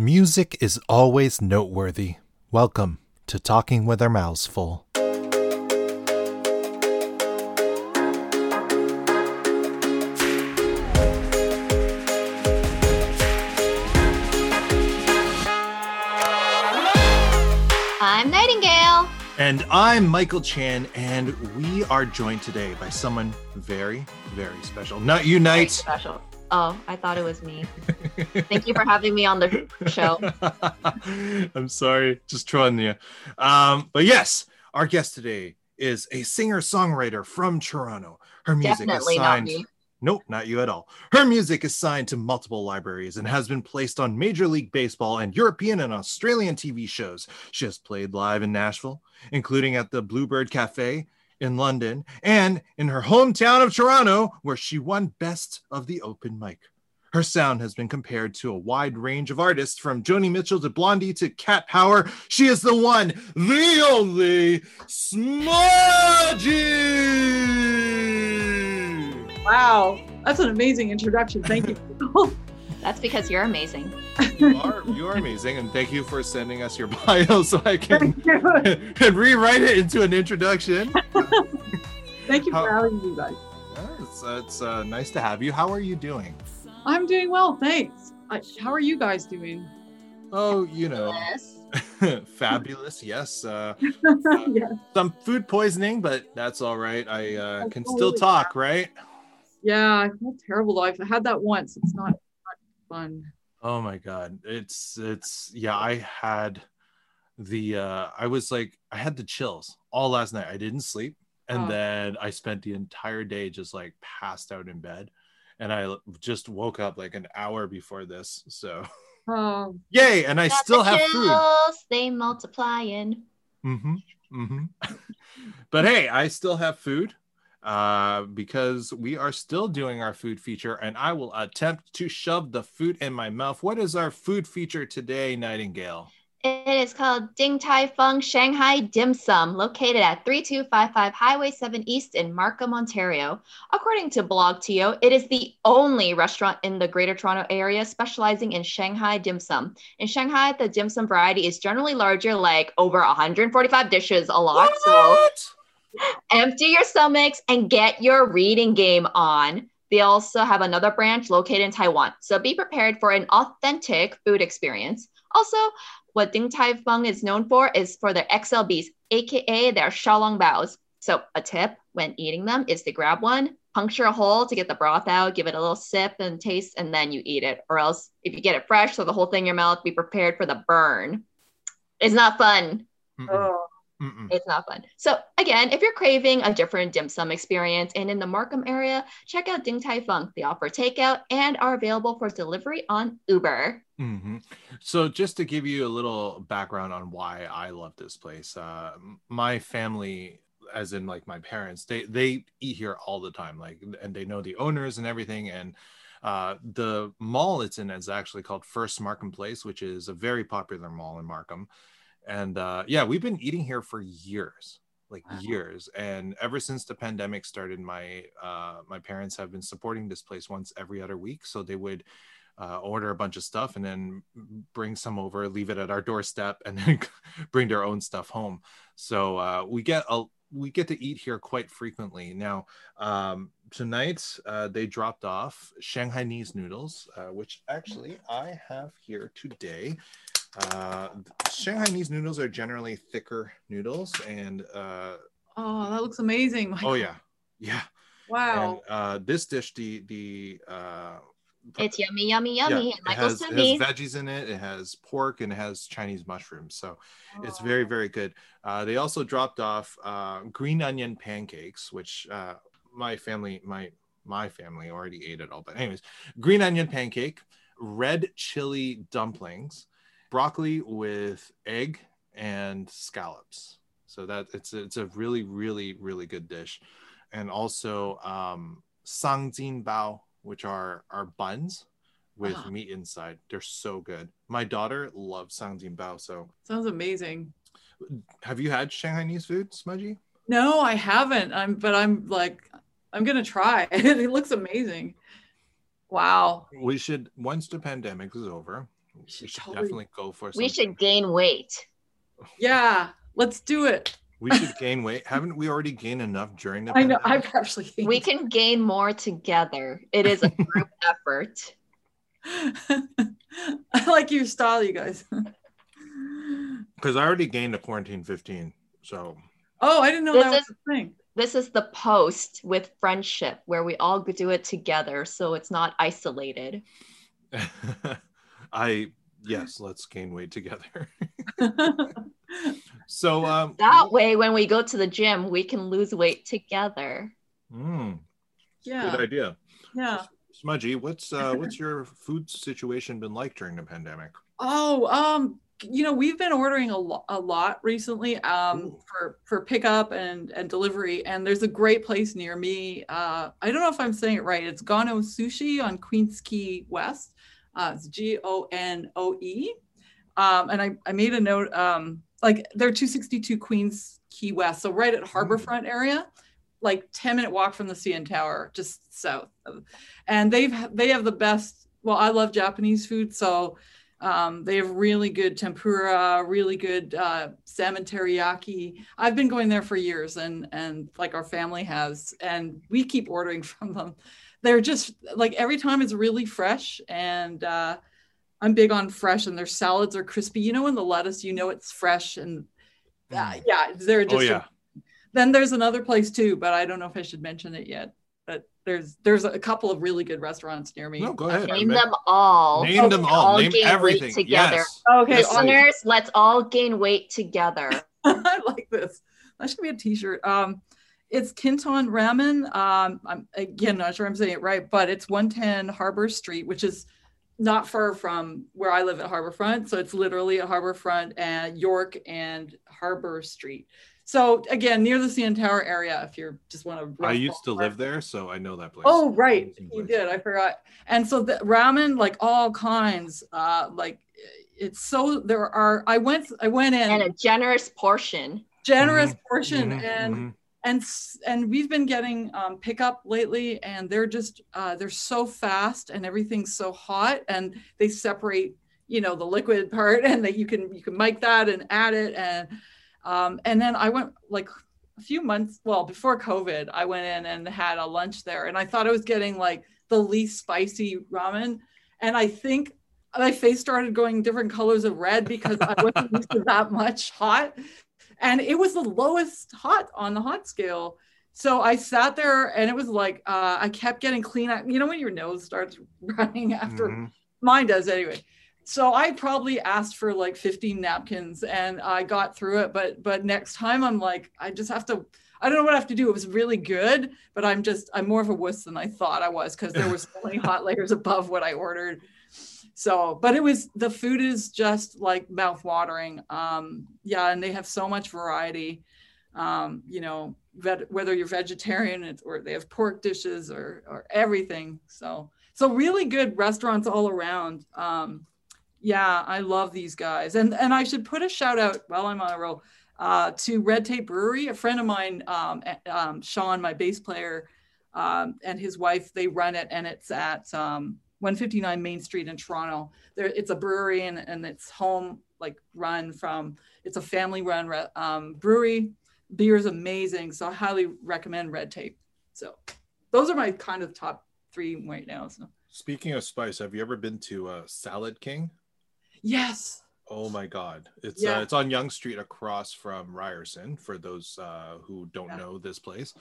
Music is always noteworthy. Welcome to Talking with Our Mouths Full. I'm Nightingale. And I'm Michael Chan, and we are joined today by someone very, very special. Not you, Very special. Oh, I thought it was me. Thank you for having me on the show. I'm sorry, just trolling you. Um, but yes, our guest today is a singer-songwriter from Toronto. Her music Definitely is not me. Nope, not you at all. Her music is signed to multiple libraries and has been placed on Major League Baseball and European and Australian TV shows. She has played live in Nashville, including at the Bluebird Cafe in London and in her hometown of Toronto, where she won Best of the Open Mic. Her sound has been compared to a wide range of artists from Joni Mitchell to Blondie to Cat Power. She is the one, the only Smudgy. Wow, that's an amazing introduction. Thank you. That's because you're amazing. you are you are amazing and thank you for sending us your bio so i can and rewrite it into an introduction Thank you for having me, guys. It's, uh, it's uh, nice to have you how are you doing I'm doing well, thanks. I, how are you guys doing? oh you know Yes. fabulous yes uh, yeah. some food poisoning but that's all right i uh, can still talk right yeah, I feel terrible though. I've had that once. It's not fun. oh my god. It's it's yeah i had the uh i was like i had the chills all last night. I didn't sleep. And Oh. then i spent the entire day just like passed out in bed. And I just woke up like an hour before this so. Oh, yay and i Got still the have food. chills, They multiplying. hmm hmm but hey i still have food uh because we are still doing our food feature and i will attempt to shove the food in my mouth what is our food feature today nightingale It is called Ding Tai Fung Shanghai Dim Sum, located at 3255 Highway 7 East in Markham, Ontario. According to BlogTO, it is the only restaurant in the Greater Toronto Area specializing in Shanghai dim sum. In Shanghai, the dim sum variety is generally larger, like over 145 dishes a lot. So What? Empty your stomachs and get your reading game on. They also have another branch located in Taiwan. So be prepared for an authentic food experience. Also, what Ding Tai Fung is known for is for their XLBs, aka their Xiaolong Baos. So a tip when eating them is to grab one, puncture a hole to get the broth out, give it a little sip and taste, and then you eat it. Or else, if you get it fresh, so the whole thing in your mouth, be prepared for the burn. It's not fun. Mm-mm, oh. Mm-mm. It's not fun. So again, if you're craving a different dim sum experience and in the Markham area, check out Ding Tai Fung. They offer takeout and are available for delivery on Uber. hmm So, just to give you a little background on why I love this place, uh, my family, as in like my parents, they they eat here all the time, like, and they know the owners and everything. And uh, the mall it's in is actually called First Markham Place, which is a very popular mall in Markham. And uh, yeah, we've been eating here for years, like Wow. years. And ever since the pandemic started, my uh, my parents have been supporting this place once every other week. So they would uh, order a bunch of stuff and then bring some over, leave it at our doorstep, and then bring their own stuff home. So uh, we get a we get to eat here quite frequently. Now um, tonight uh, they dropped off Shanghainese noodles, uh, which actually I have here today. Uh, Shanghainese noodles are generally thicker noodles, and uh, oh, that looks amazing. oh yeah, yeah. Wow. And uh, this dish, the the uh, It's yummy, yummy, yummy. yeah, it has, it has veggies in it. It has pork and it has Chinese mushrooms. So it's Oh. very, very good. Uh, they also dropped off uh, green onion pancakes, which uh, my family, my my family already ate it all. But anyways, green onion pancake, red chili dumplings, broccoli with egg and scallops. So that it's a, it's a really, really, really good dish. And also um, sangjin bao, which are are buns with Ah. meat inside. They're so good. My daughter loves sangjin bao. So Sounds amazing. have you had Shanghainese food, Smudgy? No, I haven't. I'm, but I'm like, I'm gonna try. it looks amazing. Wow. We should once the pandemic is over, We should totally- definitely go for. We should gain weight. Yeah, let's do it. We should gain weight. Haven't we already gained enough during the? I know. I've actually. We can gain more together. It is a group effort. I like your style, you guys. Because I already gained a quarantine 15. So Oh, I didn't know This that was a thing. This is the post with friendship where we all do it together so it's not isolated. I yes, let's gain weight together. so um That way, when we go to the gym, we can lose weight together. mm, yeah, good idea. yeah. Smudgy, what's uh what's your food situation been like during the pandemic? Oh, um, you know, we've been ordering a, lo- a lot recently um, Ooh. for for pickup and and delivery. And there's a great place near me. Uh, I don't know if I'm saying it right. It's Gonoe Sushi on Queens Quay West. Uh, it's G O N O E. Um, and I, I made a note. Um, like they're 262 Queens Quay West, so right at Harborfront area, like 10 minute walk from the CN Tower, just south. Of, and they've they have the best. Well, I love Japanese food, so um, they have really good tempura, really good uh, salmon teriyaki. I've been going there for years, and and like our family has, and we keep ordering from them. They're just like every time it's really fresh, and uh, I'm big on fresh, and their salads are crispy. You know, when the lettuce, you know it's fresh, and uh, yeah, they're just. oh yeah. Then there's another place too, but I don't know if I should mention it yet. But there's there's a couple of really good restaurants near me. No, go ahead. Name them all. Name them all. Name gain everything. together. Yes. Okay, Yes. Listeners, let's all gain weight together. I like this. That should be a t-shirt. Um, it's Kinton Ramen. Um, I'm again not sure I'm saying it right, but it's 110 Harbor Street, which is not far from where I live at Harborfront. So it's literally at Harborfront and York and Harbor Street. So again, near the CN Tower area, if you're just want to. I used to live there, so I know that place. Oh, right. You place. did. I forgot. And so the ramen, like all kinds, uh, like it's so there are, I went, I went in And a generous portion. generous Mhm, portion Mhm, and mhm. And and we've been getting um, pickup lately and they're just uh, they're so fast and everything's so hot and they separate you know the liquid part and that you can you can mic that and add it and um, and then i went like a few months well before covid i went in and had a lunch there and i thought i was getting like the least spicy ramen and i think my face started going different colors of red because i wasn't used to that much hot and it was the lowest hot on the hot scale. So I sat there and it was like uh, I kept getting clean. You know when your nose starts running after Mhm. mine does anyway. So I probably asked for like 15 napkins and I got through it. But but next time I'm like I just have to. I don't know what I have to do. It was really good, but I'm just I'm more of a wuss than I thought I was because there was so many hot layers above what I ordered. So, but it was the food is just like mouth watering. Um, yeah, and they have so much variety. Um, you know, vet, whether you're vegetarian or they have pork dishes or or everything. So, so really good restaurants all around. Um, yeah, I love these guys. And and I should put a shout out while I'm on a roll uh, to Red Tape Brewery. A friend of mine, um, um, Sean, my bass player, um, and his wife, they run it, and it's at um, 159 Main Street in Toronto. There, it's a brewery, and, and it's home like run from. It's a family run um, brewery. Beer is amazing, so I highly recommend Red Tape. So those are my kind of top three right now. So Speaking of spice, have you ever been to uh, Salad King? yes, Oh my God! It's Yeah. uh, it's on Yonge Street across from Ryerson. For those uh, who don't Yeah. know this place,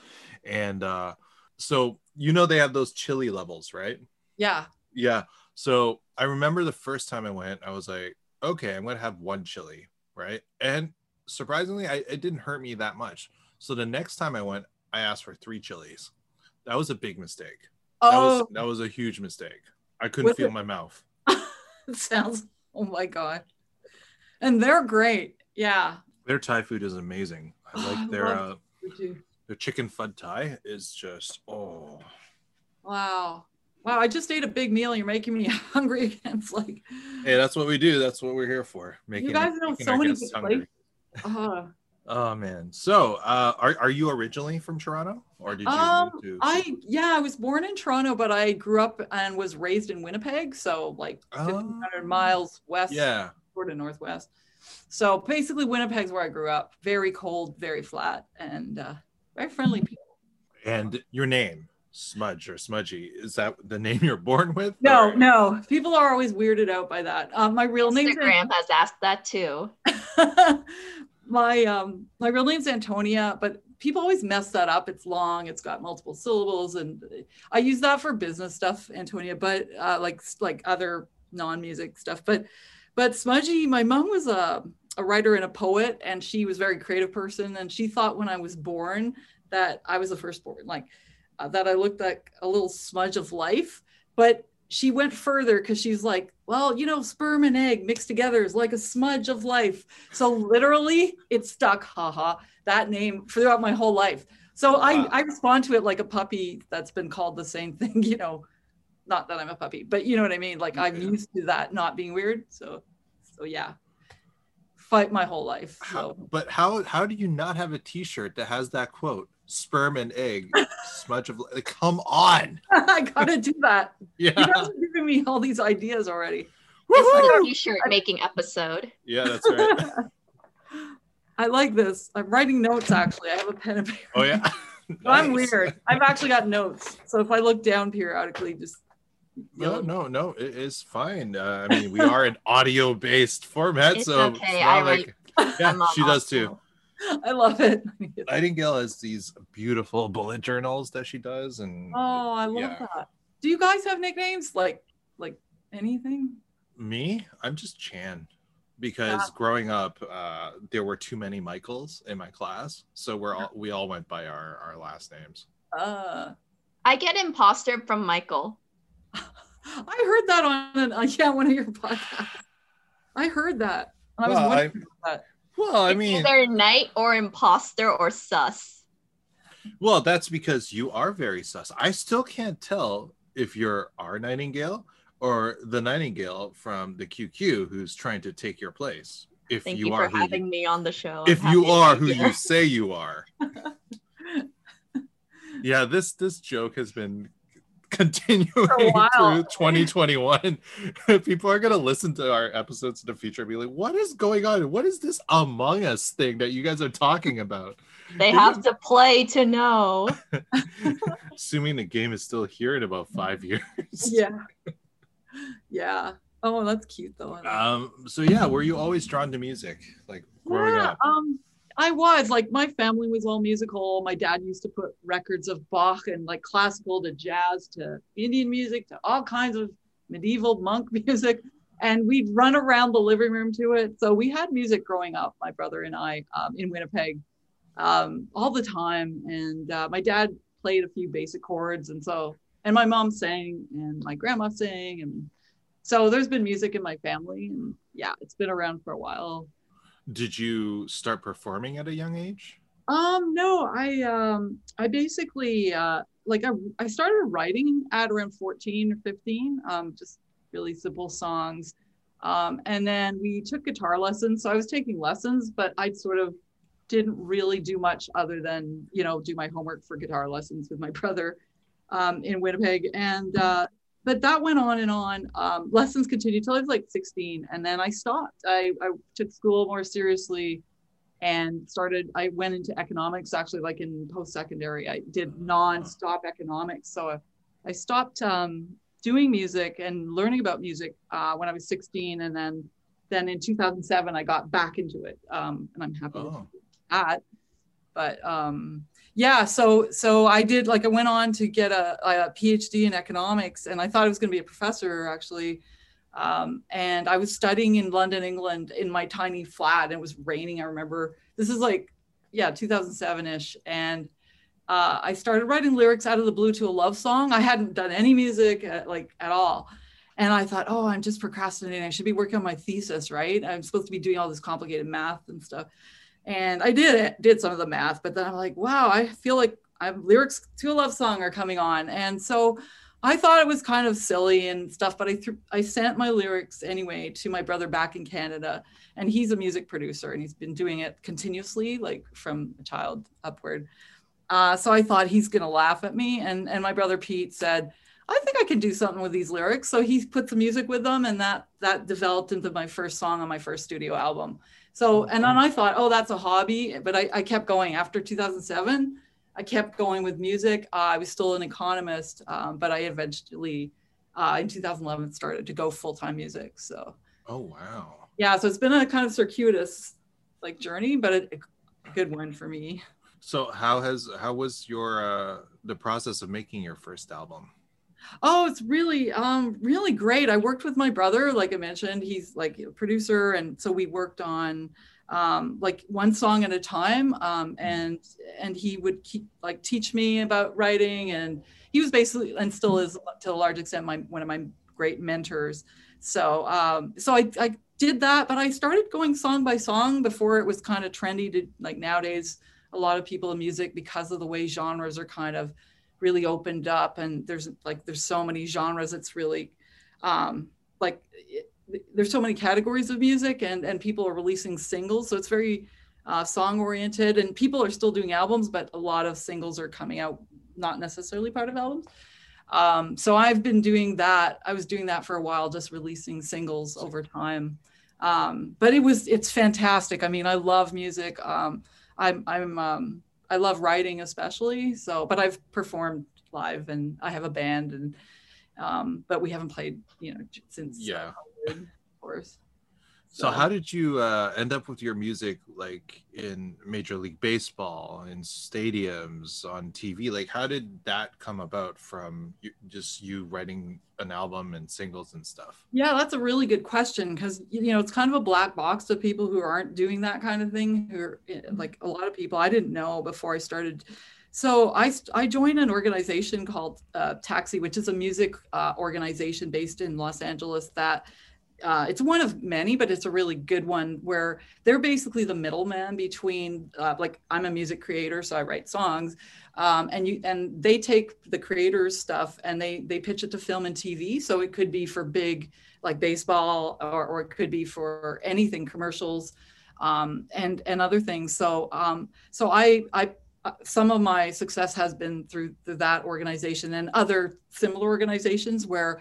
and uh, so you know they have those chili levels, right? yeah, Yeah. So I remember the first time I went, I was like, okay, I'm gonna have one chili, right? And surprisingly, I, it didn't hurt me that much. So the next time I went, I asked for three chilies. That was a big mistake. That was oh, that was a huge mistake. I couldn't feel it- my mouth. sounds. Oh my god, and they're great. Yeah, Their Thai food is amazing. I Oh, like their love uh, their chicken pad Thai is just oh Wow. Wow, I just ate a big meal. You're making me hungry again. It's like, hey, that's what we do. That's what we're here for. Making you guys know so many hungry. uh, Oh man. So, uh, are are you originally from Toronto, or did you Um, move to? I yeah, I was born in Toronto, but I grew up and was raised in Winnipeg, so like Oh. 1,500 miles west, yeah. sort of northwest. So basically, Winnipeg's where I grew up. Very cold, very flat, and uh, very friendly people. And your name, Smudge or Smudgy, is that the name you're born with? No, or- no, people are always weirded out by that. Um, my real name. Instagram has asked that too. my um my real name's Antonia, but people always mess that up. It's long, it's got multiple syllables, and I use that for business stuff, Antonia, but uh, like like other non-music stuff. But but Smudgy, my mom was a a writer and a poet, and she was a very creative person, and she thought when I was born that I was the firstborn, like uh, that I looked like a little smudge of life. But she went further because she's like, well, you know, sperm and egg mixed together is like a smudge of life. So literally, it stuck, haha, that name throughout my whole life. So Wow. I, I respond to it like a puppy that's been called the same thing, you know, not that I'm a puppy, but you know what I mean? Like I'm Yeah. used to that not being weird. So, so yeah, fight my whole life. How, but how how do you not have a T-shirt that has that quote? Sperm and egg, smudge of. Like, come on. I gotta do that. yeah You guys are giving me all these ideas already. This is Woohoo! a t-shirt making episode. Yeah, that's right. I like this. I'm writing notes actually. I have a pen and paper. Oh yeah. I'm weird. I've actually got notes. So if I look down periodically, just No, no, no. It is fine. Uh, I mean, we are an audio-based format, It's so okay, I not like yeah, she does also. too. I love it. Nightingale has these beautiful bullet journals that she does, and Oh, I love Yeah. that. Do you guys have nicknames like like anything? me, I'm just Chan, because Yeah. growing up, uh, there were too many Michaels in my class, so we're all we all went by our our last names. Uh I get imposter from Michael. I heard that on an, uh, yeah one of your podcasts. I heard that. I was Well, wondering about that. Well, I It's mean, either knight or imposter or sus. well, that's because you are very sus. I still can't tell if you're our Nightingale or the Nightingale from the QQ who's trying to take your place. If Thank you, you, are for who you- having me on the show. if I'm you are who you say you are. yeah, this this joke has been continuing through 2021. People are gonna listen to our episodes in the future and be like, "What is going on? What is this Among Us thing that you guys are talking about?" They have to play to know. Assuming the game is still here in about five years. Yeah. Yeah. Oh, that's cute though. Um. So yeah, were you always drawn to music, like growing yeah, up? Um, I was like my family was all musical. My dad used to put records of Bach and like classical to jazz to Indian music to all kinds of medieval monk music, and we'd run around the living room to it. So we had music growing up, my brother and I, um, in Winnipeg, um, all the time. And uh, my dad played a few basic chords, and so and my mom sang, and my grandma sang, and so there's been music in my family, and yeah, it's been around for a while. Did you start performing at a young age? Um, no, I um I basically uh like I I started writing at around 14 or 15, um, just really simple songs. Um, and then we took guitar lessons. So I was taking lessons, but I sort of didn't really do much other than, you know, do my homework for guitar lessons with my brother um, in Winnipeg. And uh, but that went on and on. Um, lessons continued till I was like 16, and then I stopped. I, I took school more seriously and started i went into economics actually like in post-secondary i did non-stop economics so i, I stopped um, doing music and learning about music uh, when i was 16 and then then in 2007 i got back into it um, and i'm happy with Oh, that but um, yeah so so i did like i went on to get a, a phd in economics and i thought i was going to be a professor actually um, and I was studying in London, England, in my tiny flat. And it was raining. I remember this is like, yeah, 2007 ish. And uh, I started writing lyrics out of the blue to a love song. I hadn't done any music at, like at all. And I thought, oh, I'm just procrastinating. I should be working on my thesis, right? I'm supposed to be doing all this complicated math and stuff. And I did did some of the math, but then I'm like, wow, I feel like I have lyrics to a love song are coming on. And so I thought it was kind of silly and stuff, but I th- I sent my lyrics anyway to my brother back in Canada, and he's a music producer and he's been doing it continuously, like from a child upward. Uh, so I thought he's gonna laugh at me, and and my brother Pete said, I think I can do something with these lyrics. So he put some music with them, and that that developed into my first song on my first studio album. So and then I thought, oh, that's a hobby, but I, I kept going after 2007 I kept going with music. Uh, I was still an economist, um, but I eventually, uh, in 2011, started to go full time music. So. Oh wow. Yeah, so it's been a kind of circuitous, like journey, but a, a good one for me. So how has how was your uh, the process of making your first album? Oh, it's really, um, really great. I worked with my brother, like I mentioned. He's like a producer, and so we worked on um, like one song at a time um, and and he would keep like teach me about writing and he was basically and still is to a large extent my one of my great mentors so um, so I, I did that but i started going song by song before it was kind of trendy to like nowadays a lot of people in music because of the way genres are kind of really opened up and there's like there's so many genres it's really um, like there's so many categories of music and and people are releasing singles so it's very uh, song oriented and people are still doing albums but a lot of singles are coming out not necessarily part of albums. Um, so i've been doing that i was doing that for a while just releasing singles over time. Um, but it was it's fantastic i mean i love music um, i'm i'm um, i love writing especially so but i've performed live and i have a band and um, but we haven't played you know since yeah of course. So, so, how did you uh, end up with your music like in Major League Baseball, in stadiums, on TV? Like, how did that come about from you, just you writing an album and singles and stuff? Yeah, that's a really good question because you know it's kind of a black box to people who aren't doing that kind of thing. Who are eh, like a lot of people I didn't know before I started so I, I joined an organization called uh, Taxi, which is a music uh, organization based in Los Angeles that uh, it's one of many, but it's a really good one where they're basically the middleman between, uh, like, I'm a music creator, so I write songs, um, and you and they take the creators' stuff and they they pitch it to film and TV. So it could be for big like baseball, or, or it could be for anything, commercials, um, and and other things. So um, so I I uh, some of my success has been through, through that organization and other similar organizations where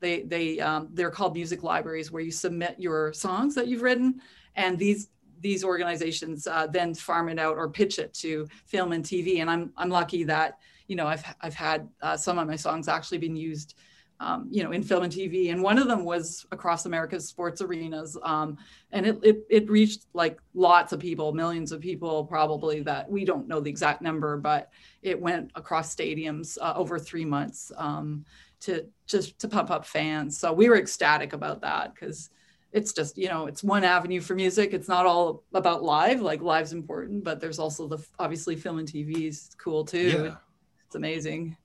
they they um, they're called music libraries where you submit your songs that you've written and these these organizations uh, then farm it out or pitch it to film and TV and I'm I'm lucky that you know I've I've had uh, some of my songs actually been used um, you know, in film and TV. And one of them was across America's sports arenas. Um, and it, it, it, reached like lots of people, millions of people, probably that we don't know the exact number, but it went across stadiums uh, over three months um, to just to pump up fans. So we were ecstatic about that because it's just, you know, it's one avenue for music. It's not all about live, like live's important, but there's also the obviously film and TV is cool too. Yeah. It's amazing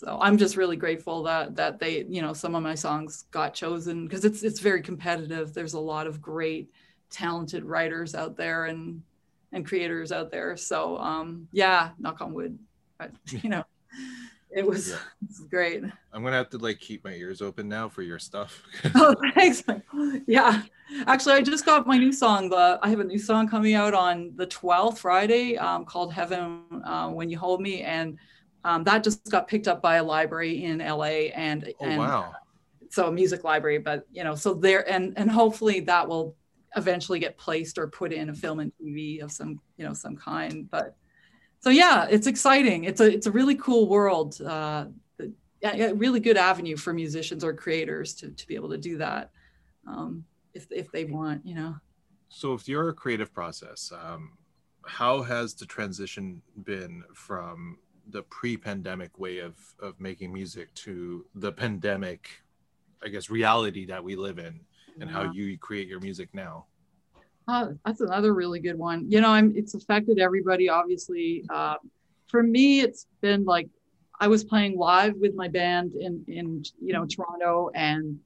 so i'm just really grateful that that they you know some of my songs got chosen because it's it's very competitive there's a lot of great talented writers out there and and creators out there so um yeah knock on wood but, you know it was, yeah. it was great i'm gonna have to like keep my ears open now for your stuff oh thanks yeah actually i just got my new song the i have a new song coming out on the 12th friday um, called heaven uh, when you hold me and um, that just got picked up by a library in LA and, oh, and wow. so a music library, but you know, so there and and hopefully that will eventually get placed or put in a film and TV of some you know some kind. But so yeah, it's exciting. It's a it's a really cool world. Uh, a really good avenue for musicians or creators to to be able to do that um, if if they want, you know. So if you're a creative process, um, how has the transition been from the pre-pandemic way of of making music to the pandemic i guess reality that we live in and yeah. how you create your music now uh, that's another really good one you know i'm it's affected everybody obviously uh, for me it's been like i was playing live with my band in in you know toronto and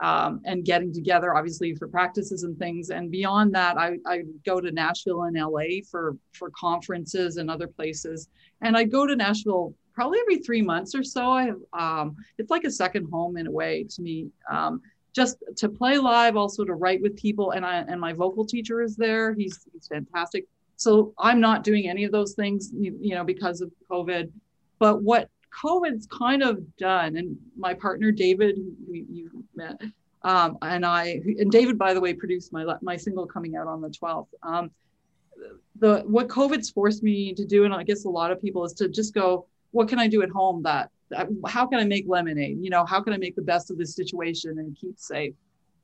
um, and getting together obviously for practices and things and beyond that I, I go to nashville and la for for conferences and other places and i go to nashville probably every three months or so. I have, um, it's like a second home in a way to me. Um, just to play live, also to write with people, and I and my vocal teacher is there. He's he's fantastic. So I'm not doing any of those things, you, know, because of COVID. But what COVID's kind of done, and my partner David, who you met, um, and I, and David, by the way, produced my my single coming out on the 12th. Um, the what COVID's forced me to do, and I guess a lot of people, is to just go, what can I do at home that how can I make lemonade? You know, how can I make the best of this situation and keep safe?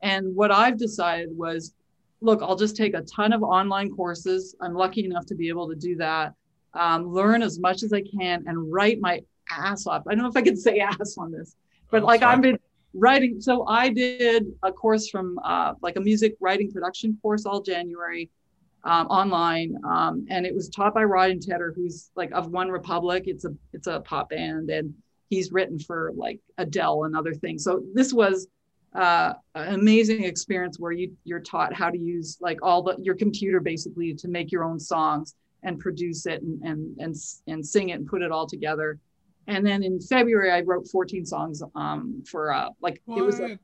And what I've decided was, look, I'll just take a ton of online courses. I'm lucky enough to be able to do that. Um, learn as much as I can and write my ass off. I don't know if I can say ass on this, but oh, like I've been writing. So I did a course from uh, like a music writing production course all January um, online, um, and it was taught by Ryan Tedder, who's like of OneRepublic. It's a it's a pop band, and he's written for like Adele and other things. So this was uh, an amazing experience where you you're taught how to use like all the your computer basically to make your own songs and produce it and and and, and sing it and put it all together. And then in February, I wrote 14 songs um, for uh, like what? it was a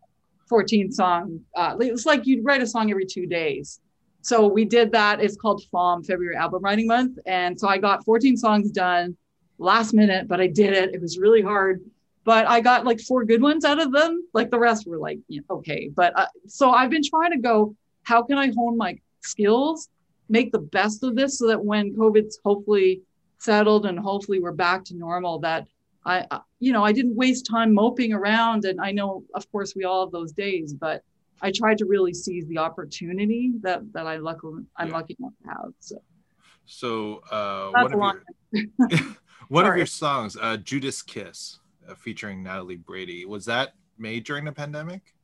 14 song. Uh, it was like you'd write a song every two days so we did that. It's called FAWM, February Album Writing Month. And so I got 14 songs done last minute, but I did it. It was really hard, but I got like four good ones out of them. Like the rest were like, you know, okay. But uh, so I've been trying to go, how can I hone my skills, make the best of this so that when COVID's hopefully settled and hopefully we're back to normal, that I, uh, you know, I didn't waste time moping around. And I know, of course, we all have those days, but I tried to really seize the opportunity that that I lucky I'm yeah. lucky enough to have. So, so uh, one, of your, one of your songs, uh, "Judas Kiss," uh, featuring Natalie Brady, was that made during the pandemic?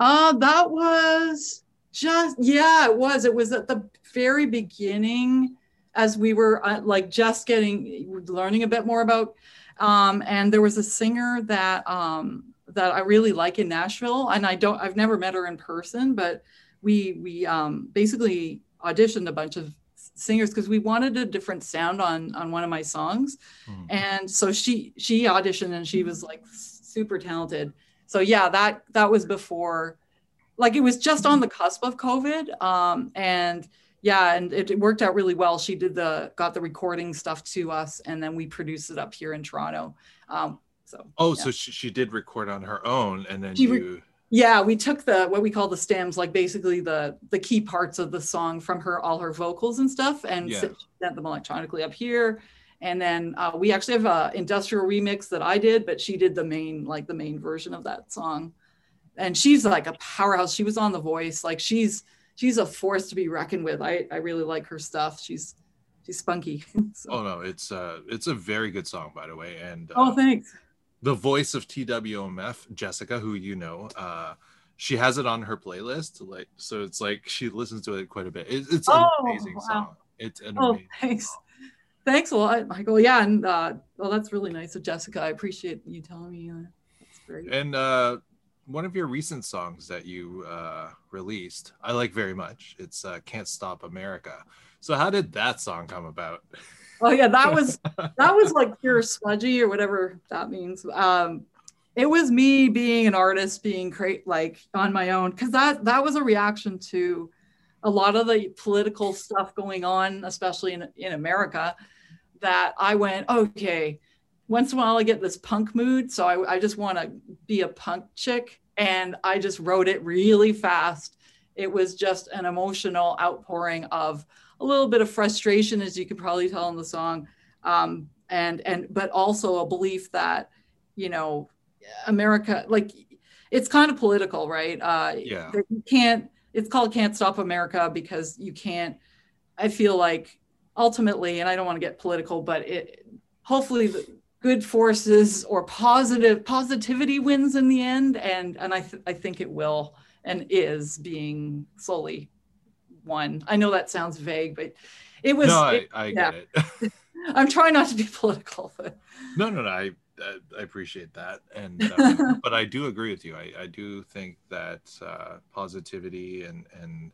Uh, that was just yeah, it was. It was at the very beginning as we were uh, like just getting learning a bit more about um, and there was a singer that um, that I really like in Nashville, and I don't I've never met her in person, but we we um, basically auditioned a bunch of singers because we wanted a different sound on on one of my songs, mm. and so she she auditioned and she was like super talented. So yeah, that that was before, like it was just on the cusp of COVID, um, and yeah, and it, it worked out really well. She did the got the recording stuff to us, and then we produced it up here in Toronto. Um, so oh, yeah. so she, she did record on her own, and then she you. Yeah, we took the what we call the stems, like basically the the key parts of the song from her, all her vocals and stuff, and yeah. sent them electronically up here. And then uh, we actually have a industrial remix that I did, but she did the main like the main version of that song. And she's like a powerhouse. She was on The Voice. Like she's she's a force to be reckoned with. I I really like her stuff. She's she's spunky. so. Oh no, it's uh it's a very good song by the way. And uh, oh thanks the voice of TWMF, Jessica, who you know, uh, she has it on her playlist. Like, so it's like she listens to it quite a bit. It, it's an oh, amazing wow. song. It's an oh, amazing thanks. Song. Thanks a lot, Michael. Yeah, and uh, well, that's really nice of Jessica. I appreciate you telling me. Uh, that's great. And uh, one of your recent songs that you uh, released, I like very much. It's uh, "Can't Stop America." So, how did that song come about? oh yeah, that was that was like pure smudgy or whatever that means. Um, it was me being an artist, being great, like on my own, because that that was a reaction to a lot of the political stuff going on, especially in in America. That I went, okay, once in a while I get this punk mood, so I, I just want to be a punk chick, and I just wrote it really fast. It was just an emotional outpouring of a little bit of frustration, as you could probably tell in the song, um, and and but also a belief that you know America, like it's kind of political, right? Uh, yeah, you can't. It's called "Can't Stop America" because you can't. I feel like ultimately, and I don't want to get political, but it hopefully the good forces or positive positivity wins in the end, and and I th- I think it will and is being slowly one. I know that sounds vague, but it was. No, it, I, I yeah. get it. I'm trying not to be political. But... No, no, no. I I appreciate that, and um, but I do agree with you. I, I do think that uh, positivity and and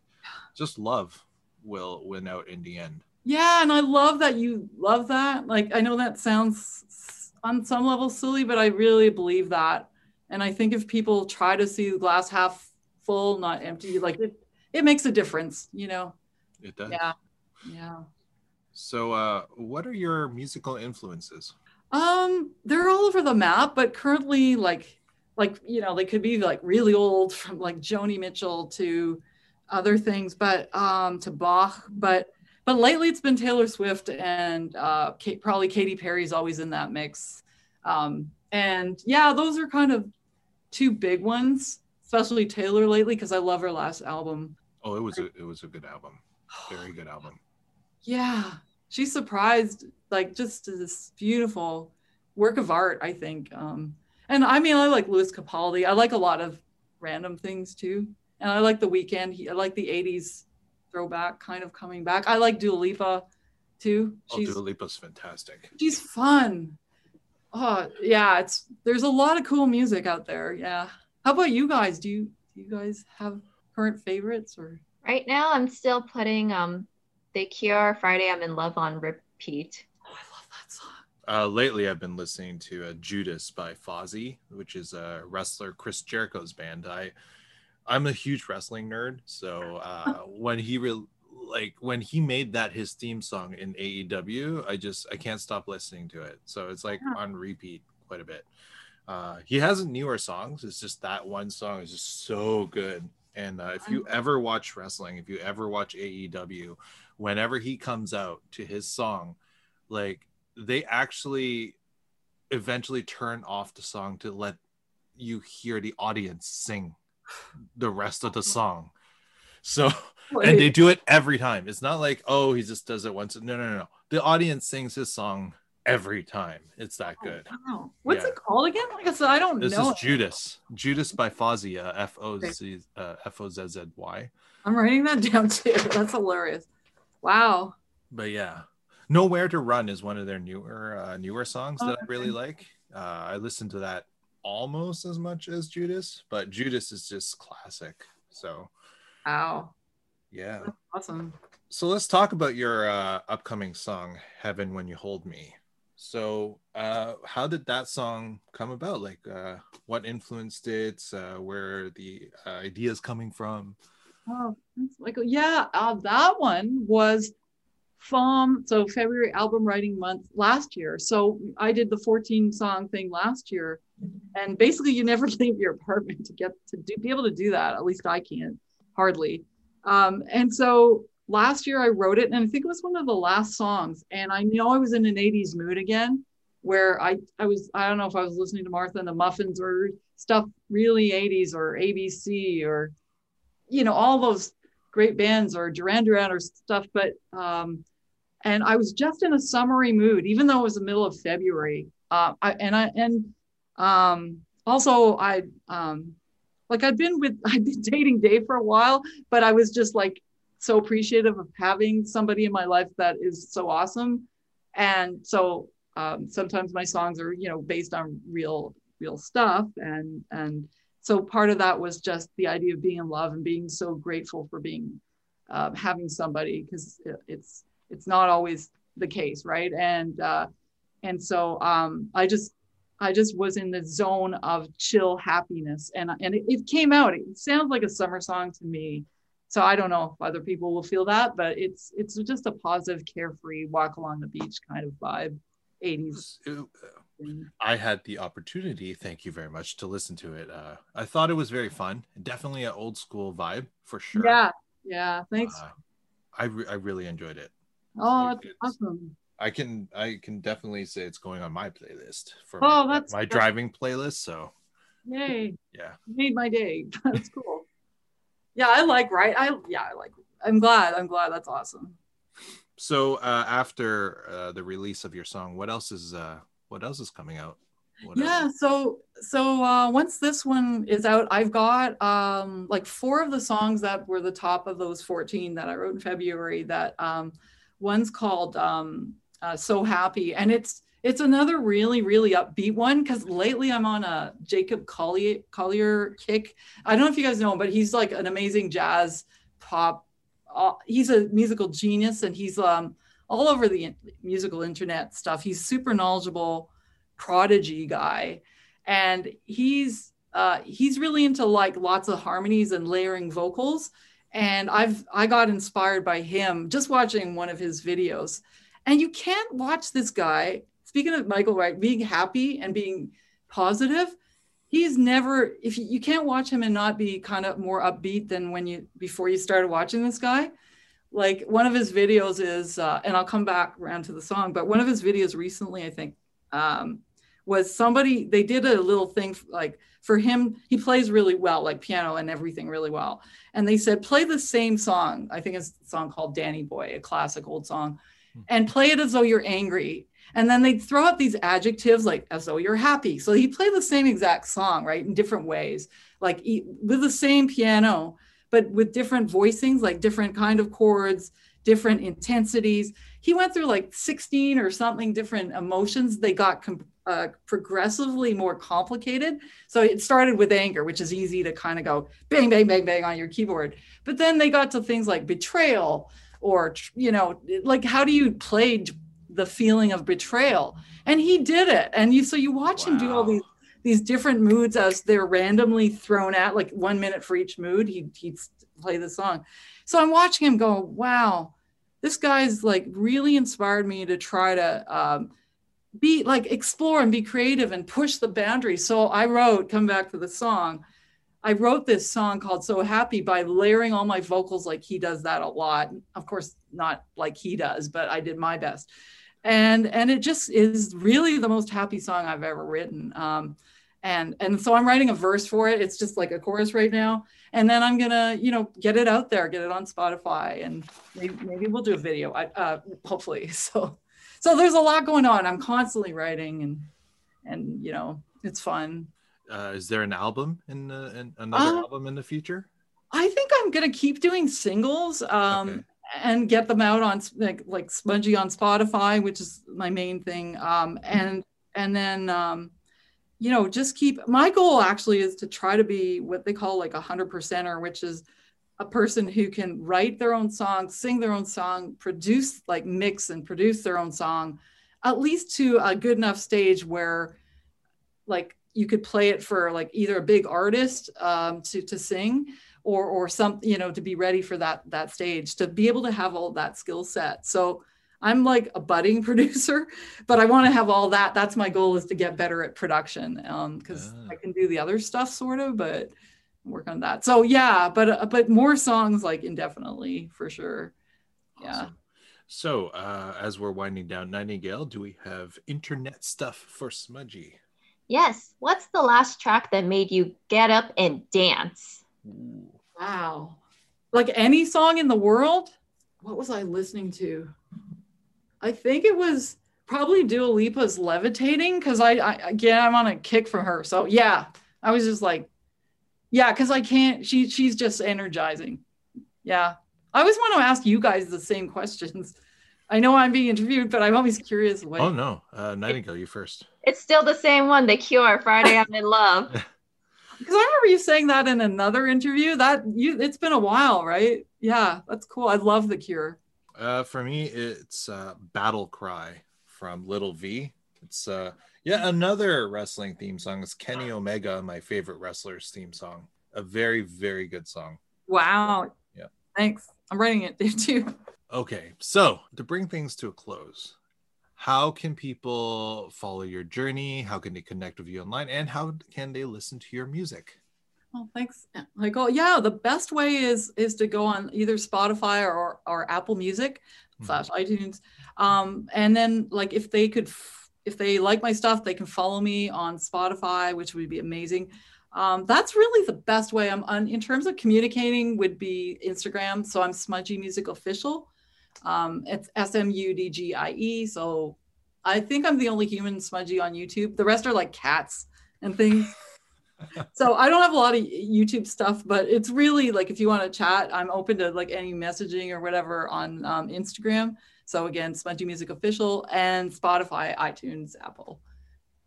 just love will win out in the end. Yeah, and I love that you love that. Like I know that sounds on some level silly, but I really believe that. And I think if people try to see the glass half full, not empty, like it, it makes a difference, you know? It does. Yeah. Yeah. So, uh, what are your musical influences? Um, they're all over the map, but currently, like, like you know, they could be like really old, from like Joni Mitchell to other things, but um, to Bach. But but lately, it's been Taylor Swift and uh, Kate, probably Katy Perry's always in that mix. Um, and yeah, those are kind of two big ones, especially Taylor lately because I love her last album. Oh, it was a it was a good album, very good album. Yeah, she surprised like just this beautiful work of art. I think. Um, and I mean, I like Lewis Capaldi. I like a lot of random things too, and I like the Weeknd. He, I like the '80s throwback kind of coming back. I like Dua Lipa too. She's, oh, Dua Lipa's fantastic. She's fun. Oh yeah, it's there's a lot of cool music out there. Yeah. How about you guys? Do you do you guys have current favorites or? Right now, I'm still putting um, The Cure, Friday I'm in Love on repeat. Oh, I love that song. Uh, lately, I've been listening to uh, Judas by Fozzy, which is a wrestler Chris Jericho's band. I I'm a huge wrestling nerd, so uh, when he re- like when he made that his theme song in AEW, I just I can't stop listening to it. So it's like on repeat quite a bit. Uh, he has newer songs. It's just that one song is just so good. And uh, if you ever watch wrestling, if you ever watch AEW, whenever he comes out to his song, like they actually eventually turn off the song to let you hear the audience sing the rest of the song. So, and they do it every time. It's not like, oh, he just does it once. No, no, no, no. The audience sings his song every time. It's that oh, good. wow. What's yeah. it called again? Like I said, I don't this know. This is Judas. Judas by Fozzy, uh, F O Z uh, F O Z Z Y. I'm writing that down too. That's hilarious. Wow. But yeah, Nowhere to Run is one of their newer uh, newer songs that I really like. Uh, I listen to that almost as much as Judas, but Judas is just classic. So, wow, yeah, That's awesome. So let's talk about your uh, upcoming song, "Heaven When You Hold Me." So, uh, how did that song come about? Like, uh, what influenced it? Uh, where the uh, ideas coming from? Oh, like yeah, uh, that one was from so February album writing month last year. So I did the 14 song thing last year, and basically you never leave your apartment to get to do, be able to do that. At least I can't hardly. Um, and so last year I wrote it, and I think it was one of the last songs. And I know I was in an 80s mood again, where I I was I don't know if I was listening to Martha and the Muffins or stuff really 80s or ABC or you know all those great bands or Duran Duran or stuff, but um, and I was just in a summery mood, even though it was the middle of February. Uh, I, and I and um, also I um, like I'd been with I'd been dating Dave for a while, but I was just like so appreciative of having somebody in my life that is so awesome. And so um, sometimes my songs are you know based on real real stuff and and so part of that was just the idea of being in love and being so grateful for being uh, having somebody because it's it's not always the case right and uh, and so um, i just I just was in the zone of chill happiness, and and it, it, came out. It sounds like a summer song to me. So I don't know if other people will feel that, but it's it's just a positive, carefree walk along the beach kind of vibe. 80s. I had the opportunity, thank you very much, to listen to it. Uh, I thought it was very fun. Definitely an old school vibe for sure. Yeah, yeah. Thanks. Uh, I re- I really enjoyed it. Oh, that's awesome. I can I can definitely say it's going on my playlist for oh, my, that's my driving playlist. So yay. Yeah. made my day. That's cool. Yeah, I like right. I yeah, I like I'm glad. I'm glad that's awesome. So uh after uh the release of your song, what else is uh what else is coming out? What yeah, else? so so uh once this one is out, I've got um like four of the songs that were the top of those 14 that I wrote in February that um one's called um uh, so happy and it's it's another really really upbeat one because lately i'm on a jacob collier collier kick i don't know if you guys know him but he's like an amazing jazz pop uh, he's a musical genius and he's um all over the musical internet stuff he's super knowledgeable prodigy guy, and he's uh, he's really into like lots of harmonies and layering vocals. And I've I got inspired by him just watching one of his videos. And you can't watch this guy. Speaking of Michael Wright, being happy and being positive, he's never if you, you can't watch him and not be kind of more upbeat than when you before you started watching this guy like one of his videos is uh, and i'll come back around to the song but one of his videos recently i think um, was somebody they did a little thing like for him he plays really well like piano and everything really well and they said play the same song i think it's a song called danny boy a classic old song hmm. and play it as though you're angry and then they'd throw out these adjectives like as though you're happy. So he'd play the same exact song, right, in different ways, like with the same piano, but with different voicings, like different kind of chords, different intensities. He went through like 16 or something different emotions. They got com- uh, progressively more complicated. So it started with anger, which is easy to kind of go bang, bang, bang, bang on your keyboard. But then they got to things like betrayal or, you know, like how do you play the feeling of betrayal. And he did it. And you so you watch wow. him do all these these different moods as they're randomly thrown at like one minute for each mood he'd, he'd play the song. So i'm watching him go wow this guy's like really inspired me to try to um, be like explore and be creative and push the boundaries. So i wrote come back to the song I wrote this song called So Happy by layering all my vocals like he does that a lot. Of course, not like he does, but I did my best and and it just is really the most happy song I've ever written. Um, and and so I'm writing a verse for it. It's just like a chorus right now, and then I'm gonna you know get it out there, get it on Spotify, and maybe, maybe we'll do a video. Uh, hopefully, so so there's a lot going on. I'm constantly writing, and and you know it's fun. Uh, is there an album in, the, in another uh, album in the future? I think I'm gonna keep doing singles. Um, okay and get them out on like, like Smudgie on Spotify, which is my main thing. Um, and and then um, you know just keep. My goal actually is to try to be what they call like a hundred percenter, which is a person who can write their own song, sing their own song, produce like mix and produce their own song, at least to a good enough stage where like you could play it for like either a big artist um, to to sing or or some you know to be ready for that that stage to be able to have all that skill set. So i'm like a budding producer but i want to have all that. That's my goal is to get better at production because um, i can do the other stuff sort of but work on that. So yeah but uh, but more songs like indefinitely for sure. Yeah. So uh, as we're winding down nightingale do we have internet stuff for smudgie yes what's the last track that made you get up and dance Wow. Like any song in the world? What was I listening to? I think it was probably Dua Lipa's Levitating because I, I, again, I'm on a kick from her. So yeah, I was just like, yeah, because I can't, she, she's just energizing. Yeah. I always want to ask you guys the same questions. I know I'm being interviewed, but I'm always curious. What... Oh no, uh, Nightingale, you first. It's still the same one, The Cure, Friday I'm in Love. because I remember you saying that in another interview. That you, it's been a while, right? Yeah, that's cool. I love the Cure. Uh, for me, it's uh, "Battle Cry" from Little V. It's uh, yeah, another wrestling theme song. It's Kenny Omega, my favorite wrestler's theme song. A very, very good song. Wow. Yeah. Thanks. I'm writing it there too. Okay, so to bring things to a close, how can people follow your journey? How can they connect with you online? And how can they listen to your music? Oh, thanks, Michael. Yeah, the best way is is to go on either Spotify or or Apple Music mm-hmm. slash iTunes, um, and then like if they could, if they like my stuff, they can follow me on Spotify, which would be amazing. Um, that's really the best way. I'm on in terms of communicating would be Instagram. So I'm Smudgie Music Official. Um, it's S M U D G I E. So I think I'm the only human smudgie on YouTube. The rest are like cats and things. so I don't have a lot of YouTube stuff, but it's really like if you want to chat, I'm open to like any messaging or whatever on um, Instagram. So again, Smudgie Music Official and Spotify, iTunes, Apple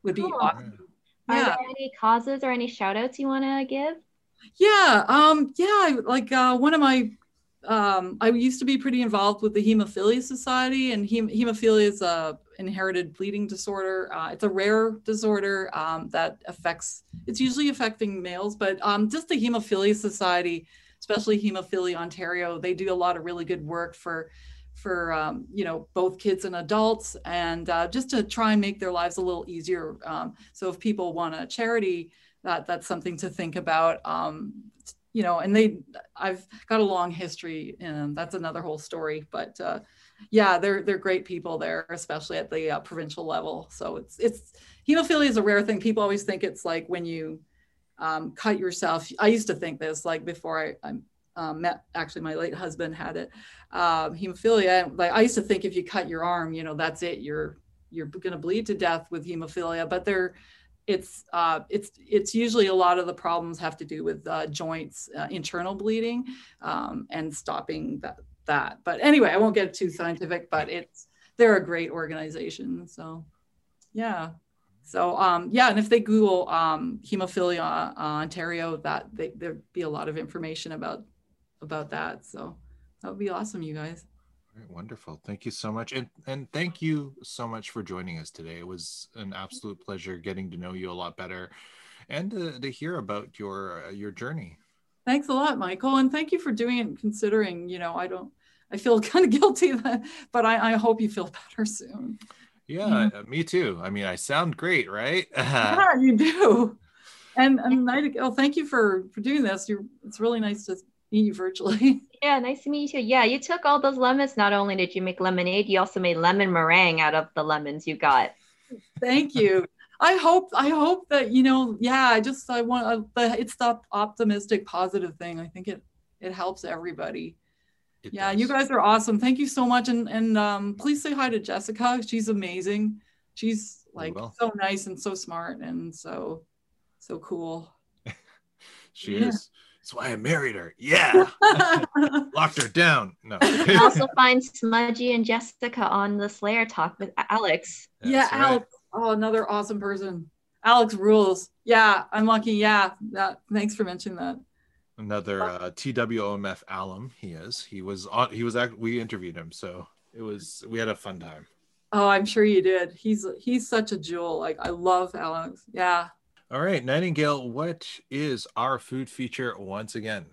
would be cool. awesome. Are yeah. there any causes or any shout outs you want to give? Yeah. Um, yeah. Like uh, one of my um, I used to be pretty involved with the Hemophilia Society, and hem- hemophilia is a inherited bleeding disorder. Uh, it's a rare disorder um, that affects. It's usually affecting males, but um, just the Hemophilia Society, especially Hemophilia Ontario, they do a lot of really good work for for um, you know both kids and adults, and uh, just to try and make their lives a little easier. Um, so if people want a charity, that that's something to think about. Um, you know, and they, I've got a long history, and that's another whole story. But uh, yeah, they're they're great people there, especially at the uh, provincial level. So it's it's hemophilia is a rare thing. People always think it's like when you um, cut yourself. I used to think this like before I, I um, met actually my late husband had it um, hemophilia. Like I used to think if you cut your arm, you know, that's it. You're you're going to bleed to death with hemophilia. But they're it's uh, it's it's usually a lot of the problems have to do with uh, joints, uh, internal bleeding, um, and stopping that that. But anyway, I won't get too scientific. But it's they're a great organization. So yeah. So um, yeah, and if they Google um, hemophilia uh, Ontario, that they, there'd be a lot of information about about that. So that would be awesome, you guys. Right, wonderful. Thank you so much. And and thank you so much for joining us today. It was an absolute pleasure getting to know you a lot better and to, to hear about your uh, your journey. Thanks a lot, Michael. And thank you for doing it considering, you know, I don't I feel kind of guilty that, but I, I hope you feel better soon. Yeah, uh, me too. I mean, I sound great, right? yeah, you do. And and I, oh, thank you for for doing this. You're it's really nice to meet you virtually. Yeah, nice to meet you. Yeah, you took all those lemons. Not only did you make lemonade, you also made lemon meringue out of the lemons you got. Thank you. I hope I hope that you know. Yeah, I just I want uh, it's the optimistic, positive thing. I think it it helps everybody. It yeah, does. you guys are awesome. Thank you so much, and and um, please say hi to Jessica. She's amazing. She's like so nice and so smart and so so cool. she yeah. is. That's why I married her. Yeah. Locked her down. No. also find Smudgie and Jessica on the Slayer talk with Alex. That's yeah, right. Alex. Oh, another awesome person. Alex rules. Yeah, I'm lucky. Yeah. That, thanks for mentioning that. Another uh, TWOMF alum. He is. He was on. He was. Act, we interviewed him, so it was. We had a fun time. Oh, I'm sure you did. He's he's such a jewel. Like I love Alex. Yeah. All right, Nightingale, what is our food feature once again?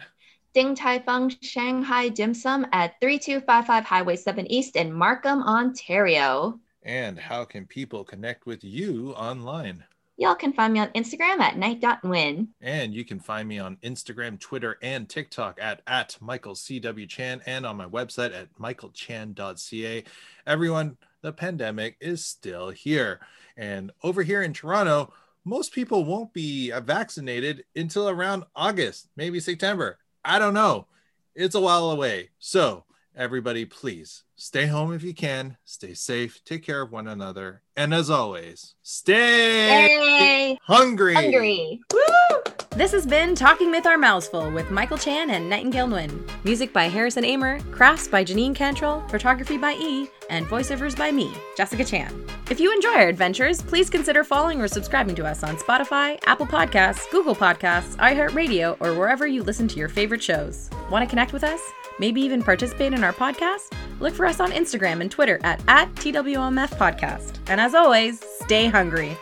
Ding Tai Fung Shanghai Dim Sum at 3255 Highway 7 East in Markham, Ontario. And how can people connect with you online? Y'all can find me on Instagram at night.win. And you can find me on Instagram, Twitter, and TikTok at, at Michael C.W. Chan and on my website at michaelchan.ca. Everyone, the pandemic is still here. And over here in Toronto, most people won't be uh, vaccinated until around August, maybe September. I don't know. It's a while away. So, everybody, please stay home if you can, stay safe, take care of one another, and as always, stay, stay hungry. Hungry. Woo! This has been Talking With Our Mouths Full with Michael Chan and Nightingale Nguyen. Music by Harrison Amer, crafts by Janine Cantrell, photography by E, and voiceovers by me, Jessica Chan. If you enjoy our adventures, please consider following or subscribing to us on Spotify, Apple Podcasts, Google Podcasts, iHeartRadio, or wherever you listen to your favorite shows. Want to connect with us? Maybe even participate in our podcast? Look for us on Instagram and Twitter at, at TWMF Podcast. And as always, stay hungry.